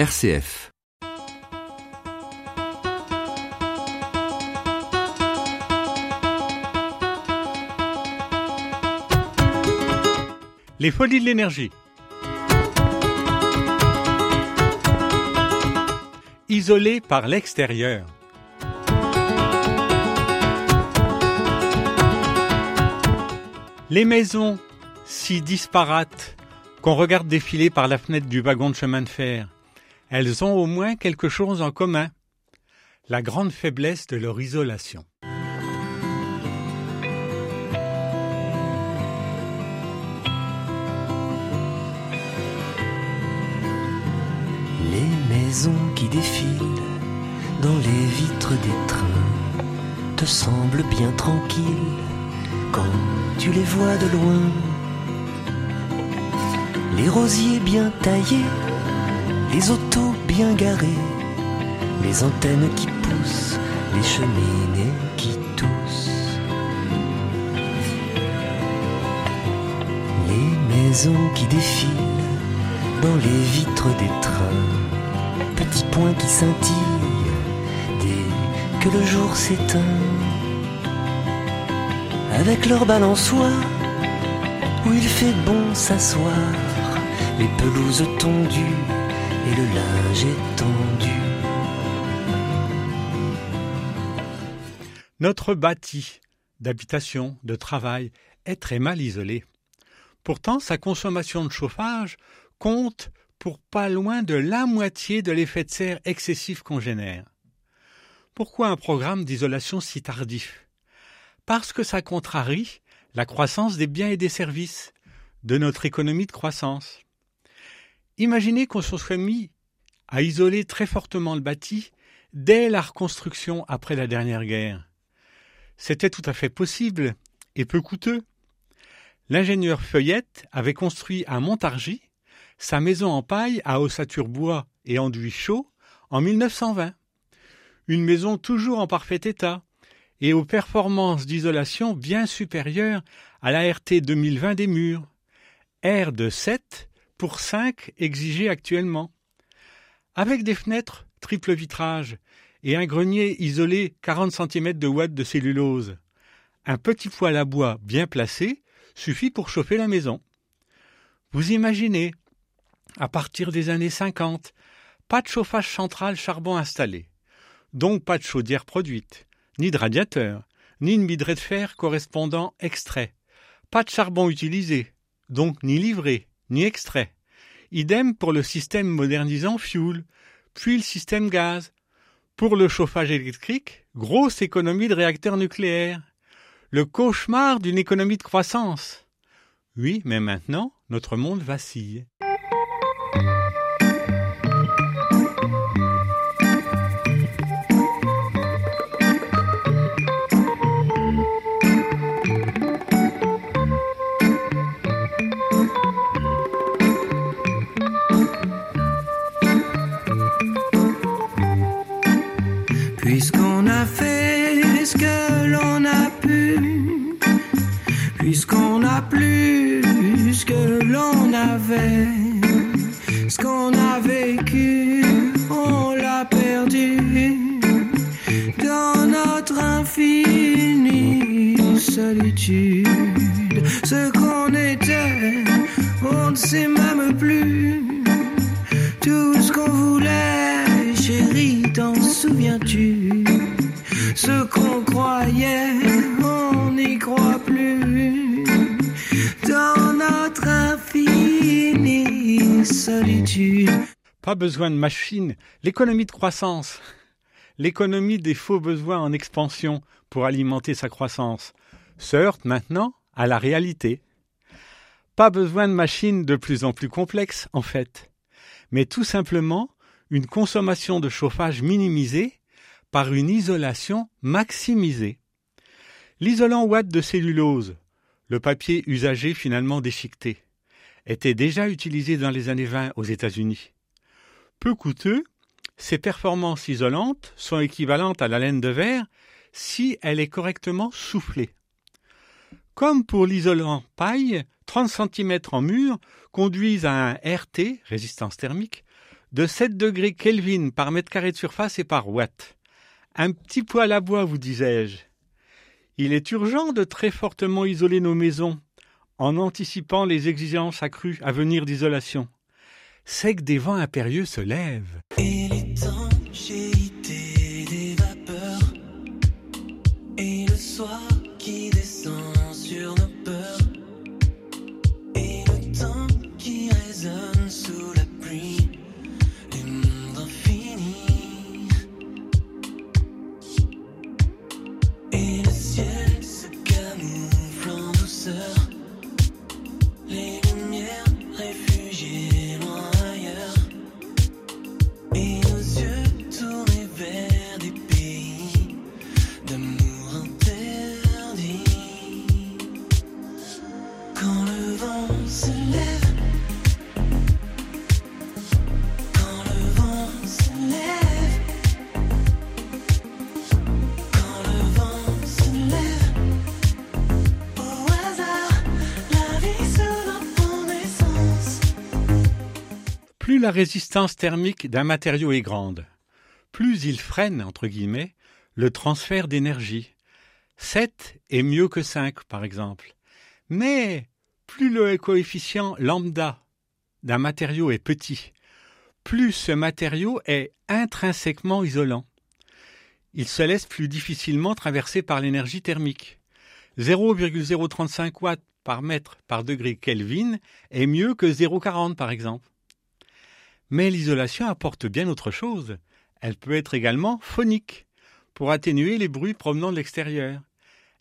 RCF. Les folies de l'énergie. Isolé par l'extérieur. Les maisons si disparates qu'on regarde défiler par la fenêtre du wagon de chemin de fer, elles ont au moins quelque chose en commun, la grande faiblesse de leur isolation. Les maisons qui défilent dans les vitres des trains te semblent bien tranquilles quand tu les vois de loin. Les rosiers bien taillés, les autos bien garés, les antennes qui poussent, les cheminées qui toussent. Les maisons qui défilent dans les vitres des trains, petits points qui scintillent dès que le jour s'éteint. Avec leur balançoire, où il fait bon s'asseoir, les pelouses tondues et le linge étendu. Notre bâti d'habitation, de travail, est très mal isolé. Pourtant, sa consommation de chauffage compte pour pas loin de la moitié de l'effet de serre excessif qu'on génère. Pourquoi un programme d'isolation si tardif? Parce que ça contrarie la croissance des biens et des services, de notre économie de croissance. Imaginez qu'on se soit mis à isoler très fortement le bâti dès la reconstruction après la dernière guerre. C'était tout à fait possible et peu coûteux. L'ingénieur Feuillette avait construit à Montargis sa maison en paille à ossature bois et enduit chaud en 1920. Une maison toujours en parfait état et aux performances d'isolation bien supérieures à la RT 2020 des murs, R de 7 pour 5 exigés actuellement. Avec des fenêtres triple vitrage et un grenier isolé 40 cm de ouate de cellulose. Un petit poêle à bois bien placé suffit pour chauffer la maison. Vous imaginez, à partir des années 50, pas de chauffage central charbon installé, donc pas de chaudière produite, ni de radiateur, ni de minerai de fer correspondant extrait, pas de charbon utilisé, donc ni livré, ni extrait. Idem pour le système modernisant fuel, puis le système gaz. Pour le chauffage électrique, grosse économie de réacteurs nucléaires. Le cauchemar d'une économie de croissance. Oui, mais maintenant, notre monde vacille. Ce qu'on croyait, on n'y croit plus. Dans notre infinie solitude. Pas besoin de machines, l'économie de croissance. L'économie des faux besoins en expansion pour alimenter sa croissance se heurte maintenant à la réalité. Pas besoin de machines de plus en plus complexes, en fait, mais tout simplement une consommation de chauffage minimisée par une isolation maximisée. L'isolant ouate de cellulose, le papier usagé finalement déchiqueté, était déjà utilisé dans les années 20 aux États-Unis. Peu coûteux, ses performances isolantes sont équivalentes à la laine de verre si elle est correctement soufflée. Comme pour l'isolant paille, 30 cm en mur conduisent à un RT, résistance thermique, de 7 degrés Kelvin par mètre carré de surface et par watt. Un petit poêle à bois, vous disais-je. Il est urgent de très fortement isoler nos maisons en anticipant les exigences accrues à venir d'isolation. C'est que des vents impérieux se lèvent. Plus la résistance thermique d'un matériau est grande, plus il freine, entre guillemets, le transfert d'énergie. 7 est mieux que 5, par exemple. Mais plus le coefficient lambda d'un matériau est petit, plus ce matériau est intrinsèquement isolant. Il se laisse plus difficilement traverser par l'énergie thermique. 0,035 watts par mètre par degré Kelvin est mieux que 0,40 par exemple. Mais l'isolation apporte bien autre chose. Elle peut être également phonique, pour atténuer les bruits provenant de l'extérieur.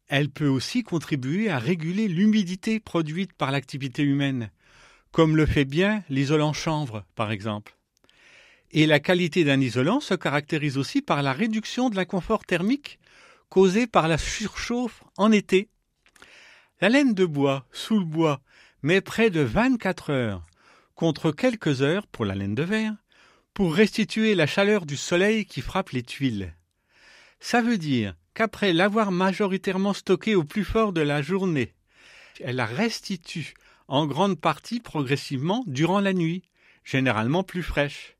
Elle peut aussi contribuer à réguler l'humidité produite par l'activité humaine, comme le fait bien l'isolant chanvre, par exemple. Et la qualité d'un isolant se caractérise aussi par la réduction de l'inconfort thermique causé par la surchauffe en été. La laine de bois, sous le bois, met près de 24 heures contre quelques heures pour la laine de verre, pour restituer la chaleur du soleil qui frappe les tuiles. Ça veut dire qu'après l'avoir majoritairement stockée au plus fort de la journée, elle la restitue en grande partie progressivement durant la nuit, généralement plus fraîche.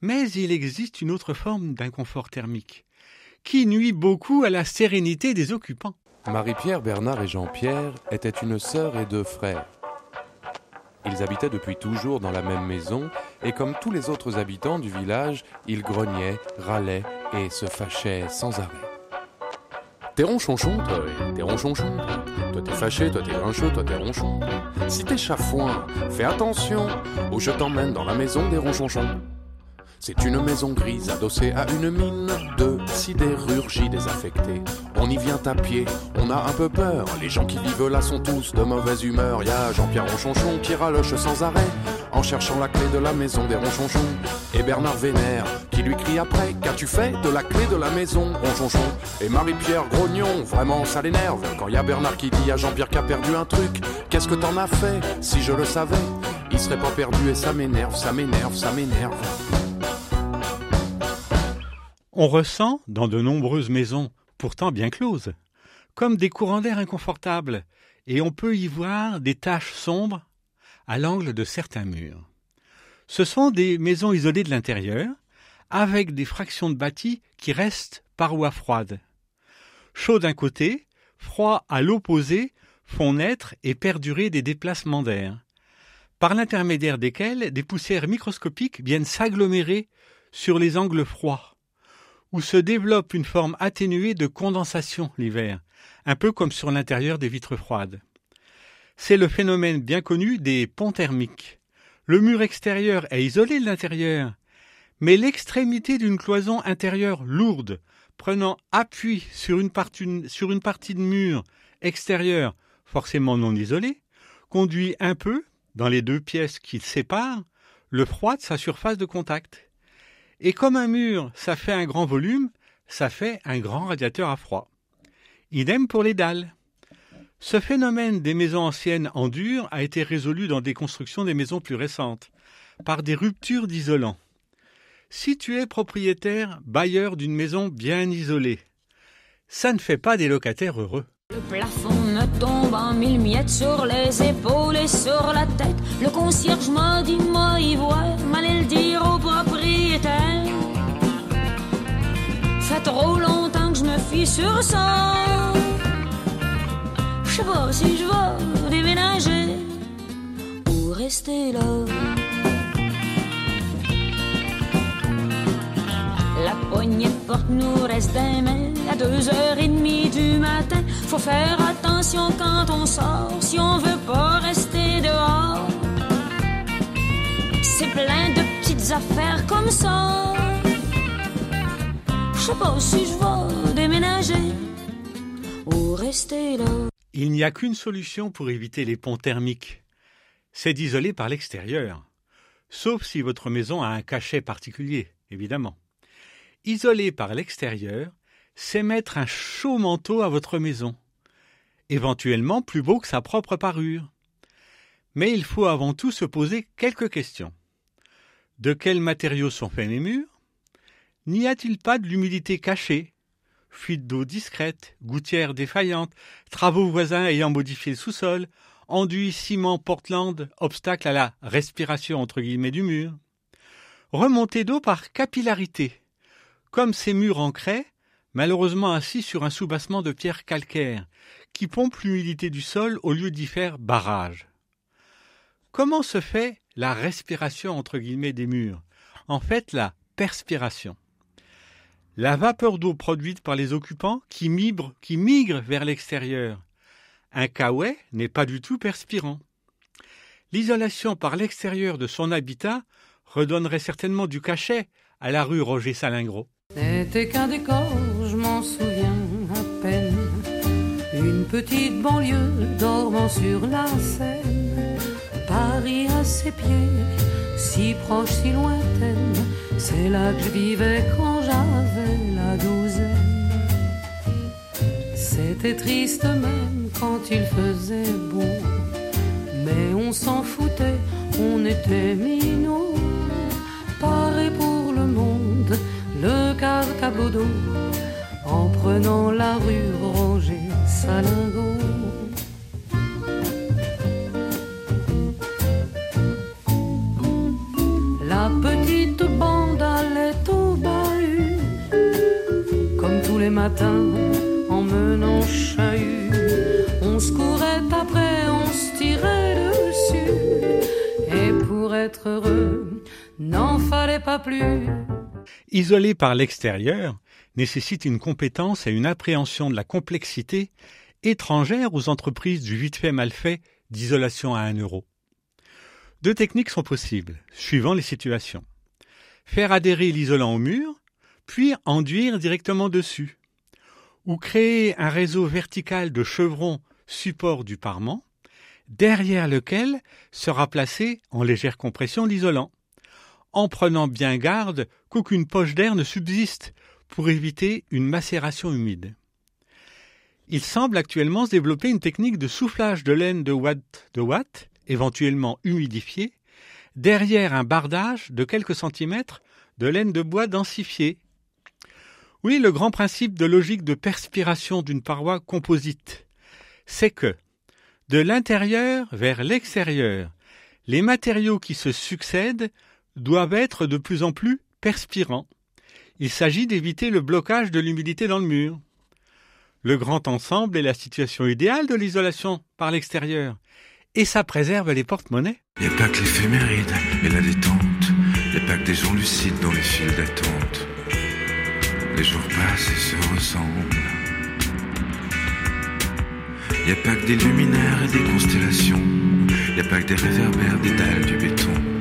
Mais il existe une autre forme d'inconfort thermique, qui nuit beaucoup à la sérénité des occupants. Marie-Pierre, Bernard et Jean-Pierre étaient une sœur et deux frères. Ils habitaient depuis toujours dans la même maison, et comme tous les autres habitants du village, ils grognaient, râlaient et se fâchaient sans arrêt. T'es ronchonchon, toi, t'es ronchonchon. Toi t'es fâché, toi t'es grincheux, toi t'es ronchon. Si t'es chafouin, fais attention, ou je t'emmène dans la maison des ronchonchons. C'est une maison grise adossée à une mine de sidérurgie désaffectée. On y vient à pied, on a un peu peur. Les gens qui vivent là sont tous de mauvaise humeur. Y a Jean-Pierre Ronchonchon qui raloche sans arrêt en cherchant la clé de la maison des Ronchonchons. Et Bernard Vénère qui lui crie après Qu'as-tu fait de la clé de la maison, Ronchonchon? Et Marie-Pierre Grognon, vraiment ça l'énerve. Quand y a Bernard qui dit à Jean-Pierre qui a perdu un truc Qu'est-ce que t'en as fait Si je le savais, il serait pas perdu et ça m'énerve, ça m'énerve, ça m'énerve. On ressent, dans de nombreuses maisons, pourtant bien closes, comme des courants d'air inconfortables, et on peut y voir des taches sombres à l'angle de certains murs. Ce sont des maisons isolées de l'intérieur, avec des fractions de bâtis qui restent parois froides. Chaud d'un côté, froid à l'opposé, font naître et perdurer des déplacements d'air, par l'intermédiaire desquels des poussières microscopiques viennent s'agglomérer sur les angles froids, où se développe une forme atténuée de condensation l'hiver, un peu comme sur l'intérieur des vitres froides. C'est le phénomène bien connu des ponts thermiques. Le mur extérieur est isolé de l'intérieur, mais l'extrémité d'une cloison intérieure lourde, prenant appui sur une, partie, de mur extérieur forcément non isolée, conduit un peu, dans les deux pièces qui le séparent, le froid de sa surface de contact. Et comme un mur, ça fait un grand volume, ça fait un grand radiateur à froid. Idem pour les dalles. Ce phénomène des maisons anciennes en dur a été résolu dans des constructions des maisons plus récentes, par des ruptures d'isolants. Si tu es propriétaire, bailleur d'une maison bien isolée, ça ne fait pas des locataires heureux. Le plafond me tombe en mille miettes sur les épaules et sur la tête. Le concierge m'a dit, moi, le dire au sur ça. Je sais pas si je vais déménager ou rester là. La poignée porte nous reste mains à deux heures et demie du matin. Faut faire attention quand on sort si on veut pas rester dehors. C'est plein de petites affaires comme ça. Il n'y a qu'une solution pour éviter les ponts thermiques. C'est d'isoler par l'extérieur. Sauf si votre maison a un cachet particulier, évidemment. Isoler par l'extérieur, c'est mettre un chaud manteau à votre maison, éventuellement plus beau que sa propre parure. Mais il faut avant tout se poser quelques questions. De quels matériaux sont faits mes murs? N'y a-t-il pas de l'humidité cachée? Fuite d'eau discrète, gouttières défaillantes, travaux voisins ayant modifié le sous-sol, enduit ciment Portland, obstacle à la respiration entre guillemets du mur Remontée d'eau par capillarité, comme ces murs en craie, malheureusement assis sur un soubassement de pierre calcaire, qui pompe l'humidité du sol au lieu d'y faire barrage. Comment se fait la respiration entre guillemets des murs? En fait, la perspiration. La vapeur d'eau produite par les occupants qui migrent, qui migrent vers l'extérieur. Un caouet n'est pas du tout perspirant. L'isolation par l'extérieur de son habitat redonnerait certainement du cachet à la rue Roger Salingro. N'était qu'un décor, je m'en souviens à peine. Une petite banlieue dormant sur la Seine. Paris à ses pieds, si proche, si lointaine. C'est là que je vivais quand j'avais C'était triste même quand il faisait beau. Mais on s'en foutait, on était minots. Paré pour le monde le d'eau en prenant la rue Roger Salingo. La matins en menant chahut. On se courait après, on se tirait dessus, et pour être heureux, n'en fallait pas plus. Isoler par l'extérieur nécessite une compétence et une appréhension de la complexité étrangère aux entreprises du vite fait mal fait d'isolation à un euro. Deux techniques sont possibles, suivant les situations. Faire adhérer l'isolant au mur, puis enduire directement dessus. Ou créer un réseau vertical de chevrons support du parement, derrière lequel sera placé en légère compression l'isolant en prenant bien garde qu'aucune poche d'air ne subsiste pour éviter une macération humide. Il semble actuellement se développer une technique de soufflage de laine de watt de watt, éventuellement humidifiée, derrière un bardage de quelques centimètres de laine de bois densifiée. Oui, le grand principe de logique de perspiration d'une paroi composite, c'est que, de l'intérieur vers l'extérieur, les matériaux qui se succèdent doivent être de plus en plus perspirants. Il s'agit d'éviter le blocage de l'humidité dans le mur. Le grand ensemble est la situation idéale de l'isolation par l'extérieur, et ça préserve les porte-monnaies. Y a pas que l'éphéméride et la détente, y a pas que des gens lucides dans les files d'attente. Les jours passent et se ressemblent. Y a pas que des luminaires et des constellations, y a pas que des réverbères, des dalles, du béton.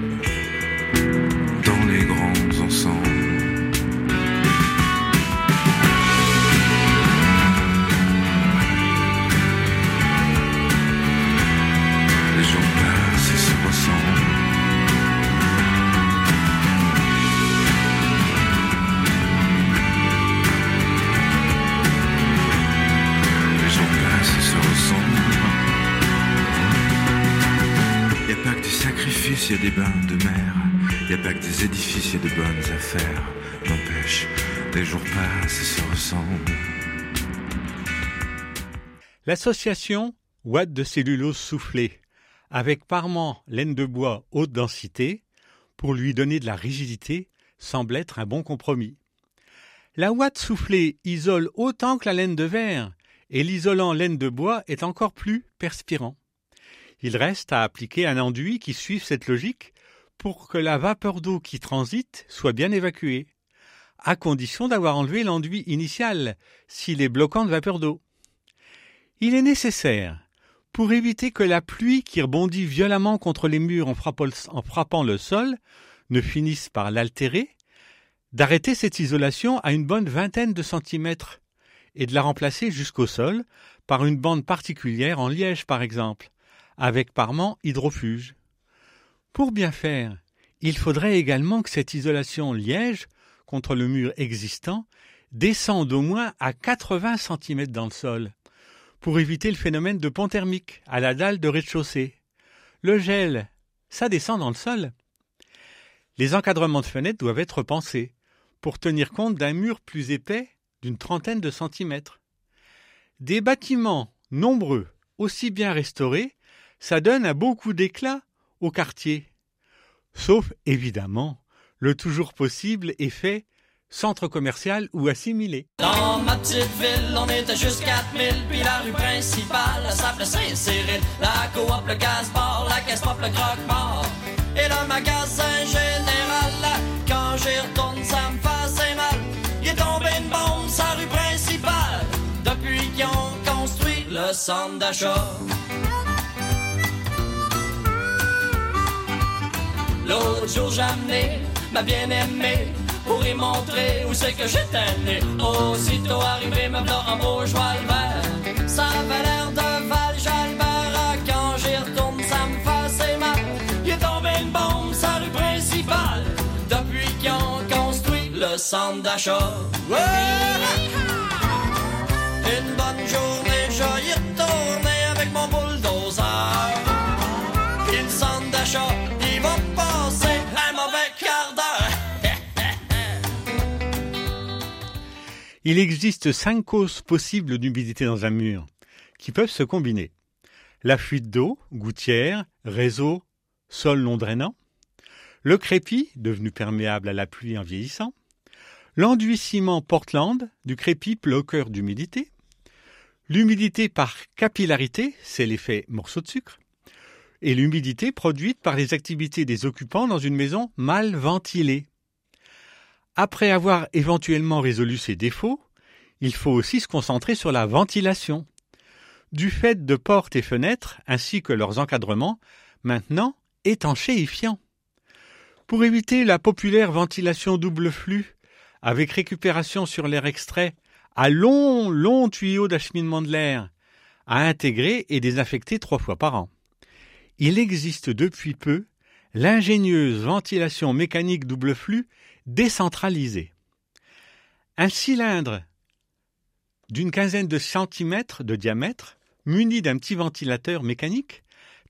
L'association Watt de cellulose soufflée avec parement laine de bois haute densité pour lui donner de la rigidité semble être un bon compromis. La ouate soufflée isole autant que la laine de verre, et l'isolant laine de bois est encore plus perspirant. Il reste à appliquer un enduit qui suive cette logique pour que la vapeur d'eau qui transite soit bien évacuée, à condition d'avoir enlevé l'enduit initial, s'il est bloquant de vapeur d'eau. Il est nécessaire, pour éviter que la pluie qui rebondit violemment contre les murs en frappant, le sol ne finisse par l'altérer, d'arrêter cette isolation à une bonne vingtaine de centimètres et de la remplacer jusqu'au sol par une bande particulière en liège par exemple, avec parement hydrofuge. Pour bien faire, il faudrait également que cette isolation liège contre le mur existant descende au moins à 80 cm dans le sol, pour éviter le phénomène de pont thermique à la dalle de rez-de-chaussée. Le gel, ça descend dans le sol. Les encadrements de fenêtres doivent être pensés pour tenir compte d'un mur plus épais d'une trentaine de centimètres. Des bâtiments nombreux, aussi bien restaurés, ça donne un beau coup d'éclat au quartier. Sauf, évidemment, le toujours possible effet centre commercial ou assimilé. Dans ma petite ville, on était juste 4000, puis la rue principale s'appelait Saint-Cyril. La coop, le gaz-bar, la caisse pop, le croque-mort. Et le magasin général, quand j'y retourne, ça me faisait mal. Il est tombé une bombe sa rue principale, depuis qu'ils ont construit le centre d'achat. L'autre jour, j'ai amené ma bien-aimée pour y montrer où c'est que j'étais né. Aussitôt arrivé, me voilà en beau cheval vert. Ça avait l'air de Val Jalbert. Ah, Quand j'y retourne, ça me faisait mal. Il est tombé une bombe sa rue principale. Depuis qu'ils ont construit le centre d'achat. Ouais! Une bonne journée, je y retourner avec mon bulldozer. Puis le centre d'achat, Il existe cinq causes possibles d'humidité dans un mur, qui peuvent se combiner. La fuite d'eau, gouttière, réseau, sol non drainant, le crépi, devenu perméable à la pluie en vieillissant, l'enduit ciment Portland, du crépi bloqueur d'humidité, l'humidité par capillarité, c'est l'effet morceau de sucre, et l'humidité produite par les activités des occupants dans une maison mal ventilée. Après avoir éventuellement résolu ces défauts, il faut aussi se concentrer sur la ventilation. Du fait de portes et fenêtres, ainsi que leurs encadrements, maintenant étanchéifiants. Pour éviter la populaire ventilation double flux, avec récupération sur l'air extrait, à longs, longs tuyaux d'acheminement de l'air, à intégrer et désinfecter trois fois par an. Il existe depuis peu l'ingénieuse ventilation mécanique double flux décentralisée. Un cylindre d'une quinzaine de centimètres de diamètre, muni d'un petit ventilateur mécanique,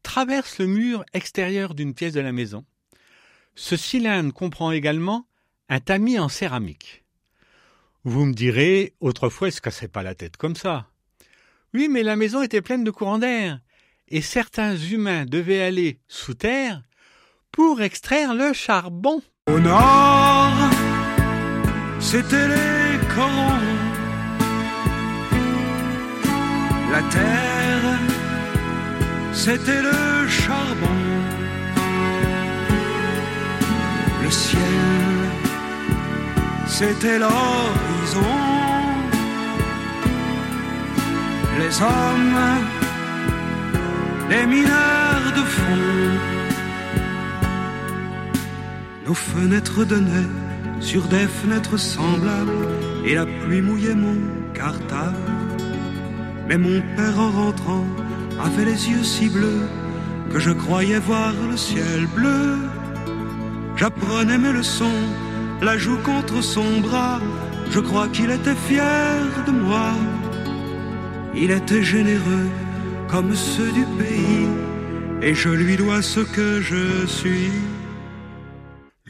traverse le mur extérieur d'une pièce de la maison. Ce cylindre comprend également un tamis en céramique. Vous me direz, autrefois, il se cassait pas la tête comme ça? Oui, mais la maison était pleine de courants d'air, et certains humains devaient aller sous terre pour extraire le charbon. Au nord, c'était les corons. La terre, c'était le charbon. Le ciel, c'était l'horizon. Les hommes, les mineurs de fond. Nos fenêtres donnaient sur des fenêtres semblables et la pluie mouillait mon cartable. Mais mon père en rentrant avait les yeux si bleus que je croyais voir le ciel bleu. J'apprenais mes leçons, la joue contre son bras. Je crois qu'il était fier de moi. Il était généreux comme ceux du pays et je lui dois ce que je suis.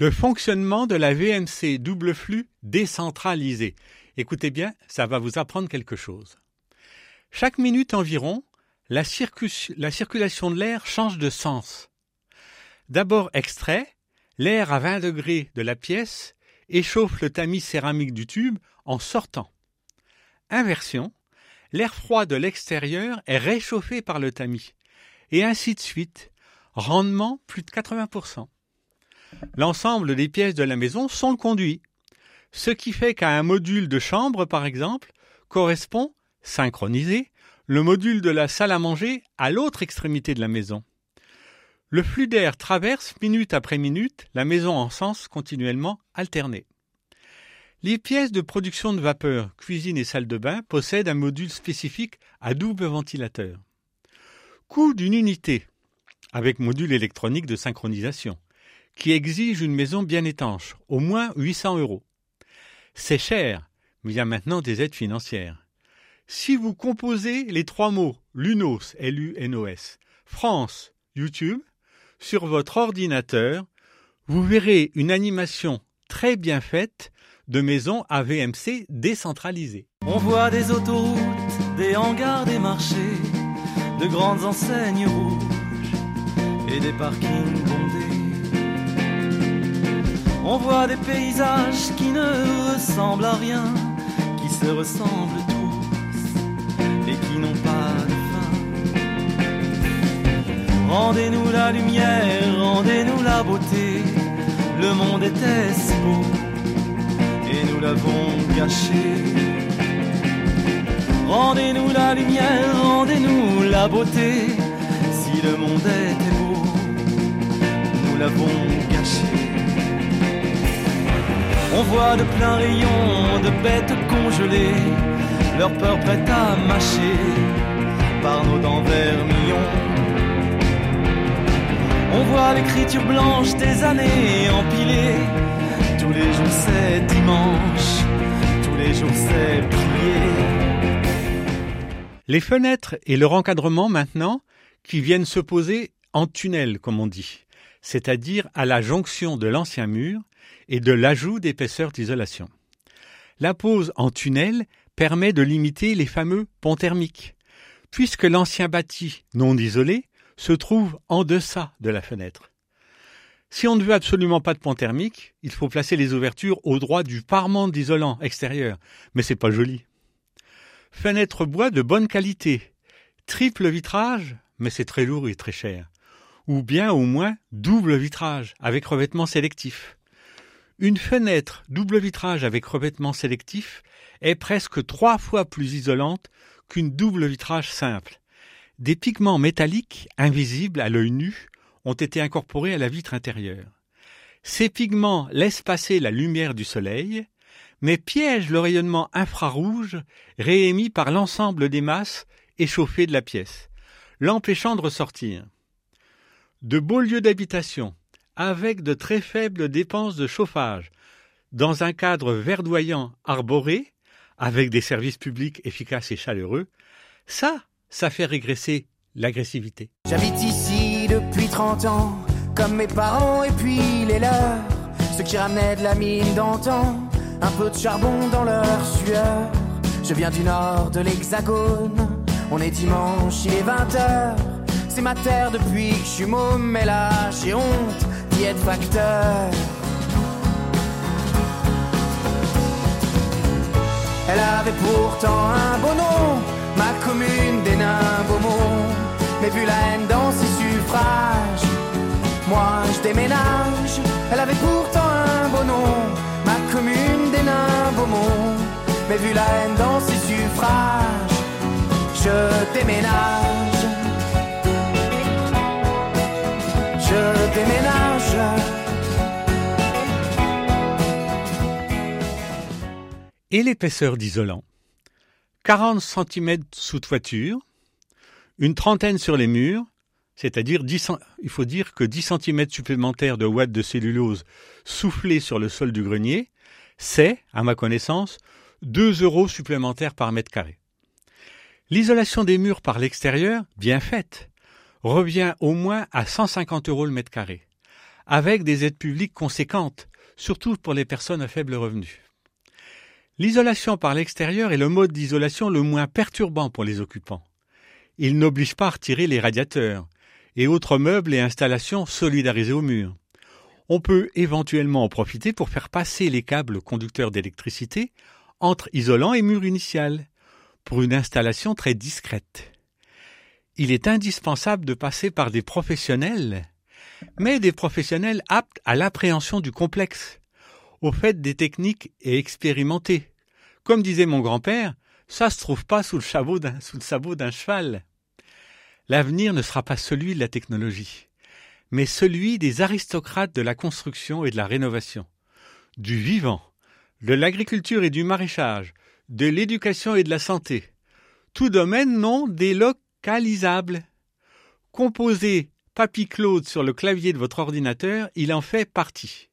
Le fonctionnement de la VMC double flux décentralisée. Écoutez bien, ça va vous apprendre quelque chose. Chaque minute environ, la, circu- la circulation de l'air change de sens. D'abord extrait, l'air à 20 degrés de la pièce échauffe le tamis céramique du tube en sortant. Inversion, l'air froid de l'extérieur est réchauffé par le tamis, et ainsi de suite, rendement plus de 80%. L'ensemble des pièces de la maison sont le conduit, ce qui fait qu'à un module de chambre, par exemple, correspond, synchronisé, le module de la salle à manger à l'autre extrémité de la maison. Le flux d'air traverse minute après minute la maison en sens continuellement alterné. Les pièces de production de vapeur, cuisine et salle de bain possèdent un module spécifique à double ventilateur. Coût d'une unité, avec module électronique de synchronisation, qui exige une maison bien étanche, au moins 800 euros. C'est cher, mais il y a maintenant des aides financières. Si vous composez les trois mots LUNOS, L-U-N-O-S, France, YouTube, sur votre ordinateur, vous verrez une animation très bien faite de maisons AVMC décentralisées. On voit des autoroutes, des hangars, des marchés, de grandes enseignes rouges et des parkings bondés. On voit des paysages qui ne ressemblent à rien, qui se ressemblent tous et qui n'ont pas de fin. Rendez-nous la lumière, rendez-nous la beauté, le monde était beau et nous l'avons gâché. Rendez-nous la lumière, rendez-nous la beauté. Si le monde était beau, nous l'avons gâché. On voit de pleins rayons de bêtes congelées, leur peur prête à mâcher par nos dents vermillons. On voit l'écriture blanche des années empilées. Tous les jours c'est dimanche, tous les jours c'est prier. Les fenêtres et leur encadrement maintenant, qui viennent se poser en tunnel, comme on dit, c'est-à-dire à la jonction de l'ancien mur et de l'ajout d'épaisseur d'isolation. La pose en tunnel permet de limiter les fameux ponts thermiques, puisque l'ancien bâti non isolé se trouve en deçà de la fenêtre. Si on ne veut absolument pas de pont thermique, il faut placer les ouvertures au droit du parement d'isolant extérieur, mais c'est pas joli. Fenêtre bois de bonne qualité, triple vitrage, mais c'est très lourd et très cher. Ou bien au moins double vitrage avec revêtement sélectif. Une fenêtre double vitrage avec revêtement sélectif est presque trois fois plus isolante qu'une double vitrage simple. Des pigments métalliques invisibles à l'œil nu ont été incorporés à la vitre intérieure. Ces pigments laissent passer la lumière du soleil, mais piègent le rayonnement infrarouge réémis par l'ensemble des masses échauffées de la pièce, l'empêchant de ressortir. De beaux lieux d'habitation, avec de très faibles dépenses de chauffage, dans un cadre verdoyant arboré, avec des services publics efficaces et chaleureux, ça, ça fait régresser l'agressivité. J'habite ici depuis 30 ans, comme mes parents et puis les leurs, ceux qui ramenaient de la mine d'antan, un peu de charbon dans leur sueur. Je viens du nord de l'hexagone, on est dimanche, il est 20h, c'est ma terre depuis que je suis môme, mais là j'ai honte Elle avait pourtant un beau nom, ma commune des nains Beaumont. Mais vu la haine dans ses suffrages, moi je déménage. Elle avait pourtant un beau nom, ma commune des nains Beaumont. Mais vu la haine dans ses suffrages, je déménage. Et l'épaisseur d'isolant 40 cm sous toiture, une trentaine sur les murs, c'est-à-dire 10 cent- il faut dire que 10 cm supplémentaires de watts de cellulose soufflés sur le sol du grenier, c'est, à ma connaissance, 2 euros supplémentaires par mètre carré. L'isolation des murs par l'extérieur, bien faite, revient au moins à 150 euros le mètre carré, avec des aides publiques conséquentes, surtout pour les personnes à faible revenu. L'isolation par l'extérieur est le mode d'isolation le moins perturbant pour les occupants. Il n'oblige pas à retirer les radiateurs et autres meubles et installations solidarisés au mur. On peut éventuellement en profiter pour faire passer les câbles conducteurs d'électricité entre isolant et mur initial, pour une installation très discrète. Il est indispensable de passer par des professionnels, mais des professionnels aptes à l'appréhension du complexe, au fait des techniques et expérimentés. Comme disait mon grand-père, ça se trouve pas sous le, sabot d'un, cheval. L'avenir ne sera pas celui de la technologie, mais celui des aristocrates de la construction et de la rénovation, du vivant, de l'agriculture et du maraîchage, de l'éducation et de la santé. Tout domaine non délocalisable. Composez Papy Claude sur le clavier de votre ordinateur, il en fait partie.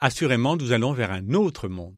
Assurément, nous allons vers un autre monde.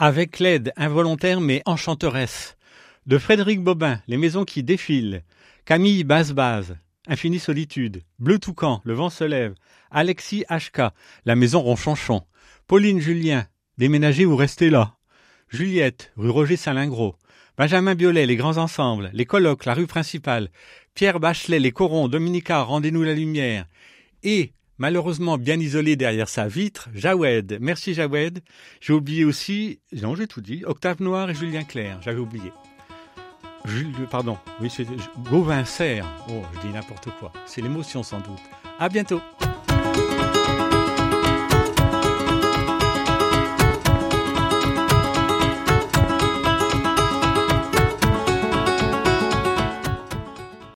Avec l'aide involontaire mais enchanteresse de Frédéric Bobin, Les maisons qui défilent, Camille Base-Base, Infinie solitude, Bleu Toucan, Le vent se lève, Alexis HK, La maison Ronchonchon, Pauline Julien, Déménager ou rester là, Juliette, rue Roger Salingro, Benjamin Biolay, Les grands ensembles, Les colloques, La rue principale, Pierre Bachelet, Les corons, Dominica, Rendez-nous la lumière, et malheureusement bien isolé derrière sa vitre, Jawed. Merci Jawed. J'ai oublié aussi, non j'ai tout dit, Octave Noir et Julien Clerc, j'avais oublié. Pardon, oui c'est Gauvin Serre. Oh, je dis n'importe quoi. C'est l'émotion sans doute. À bientôt.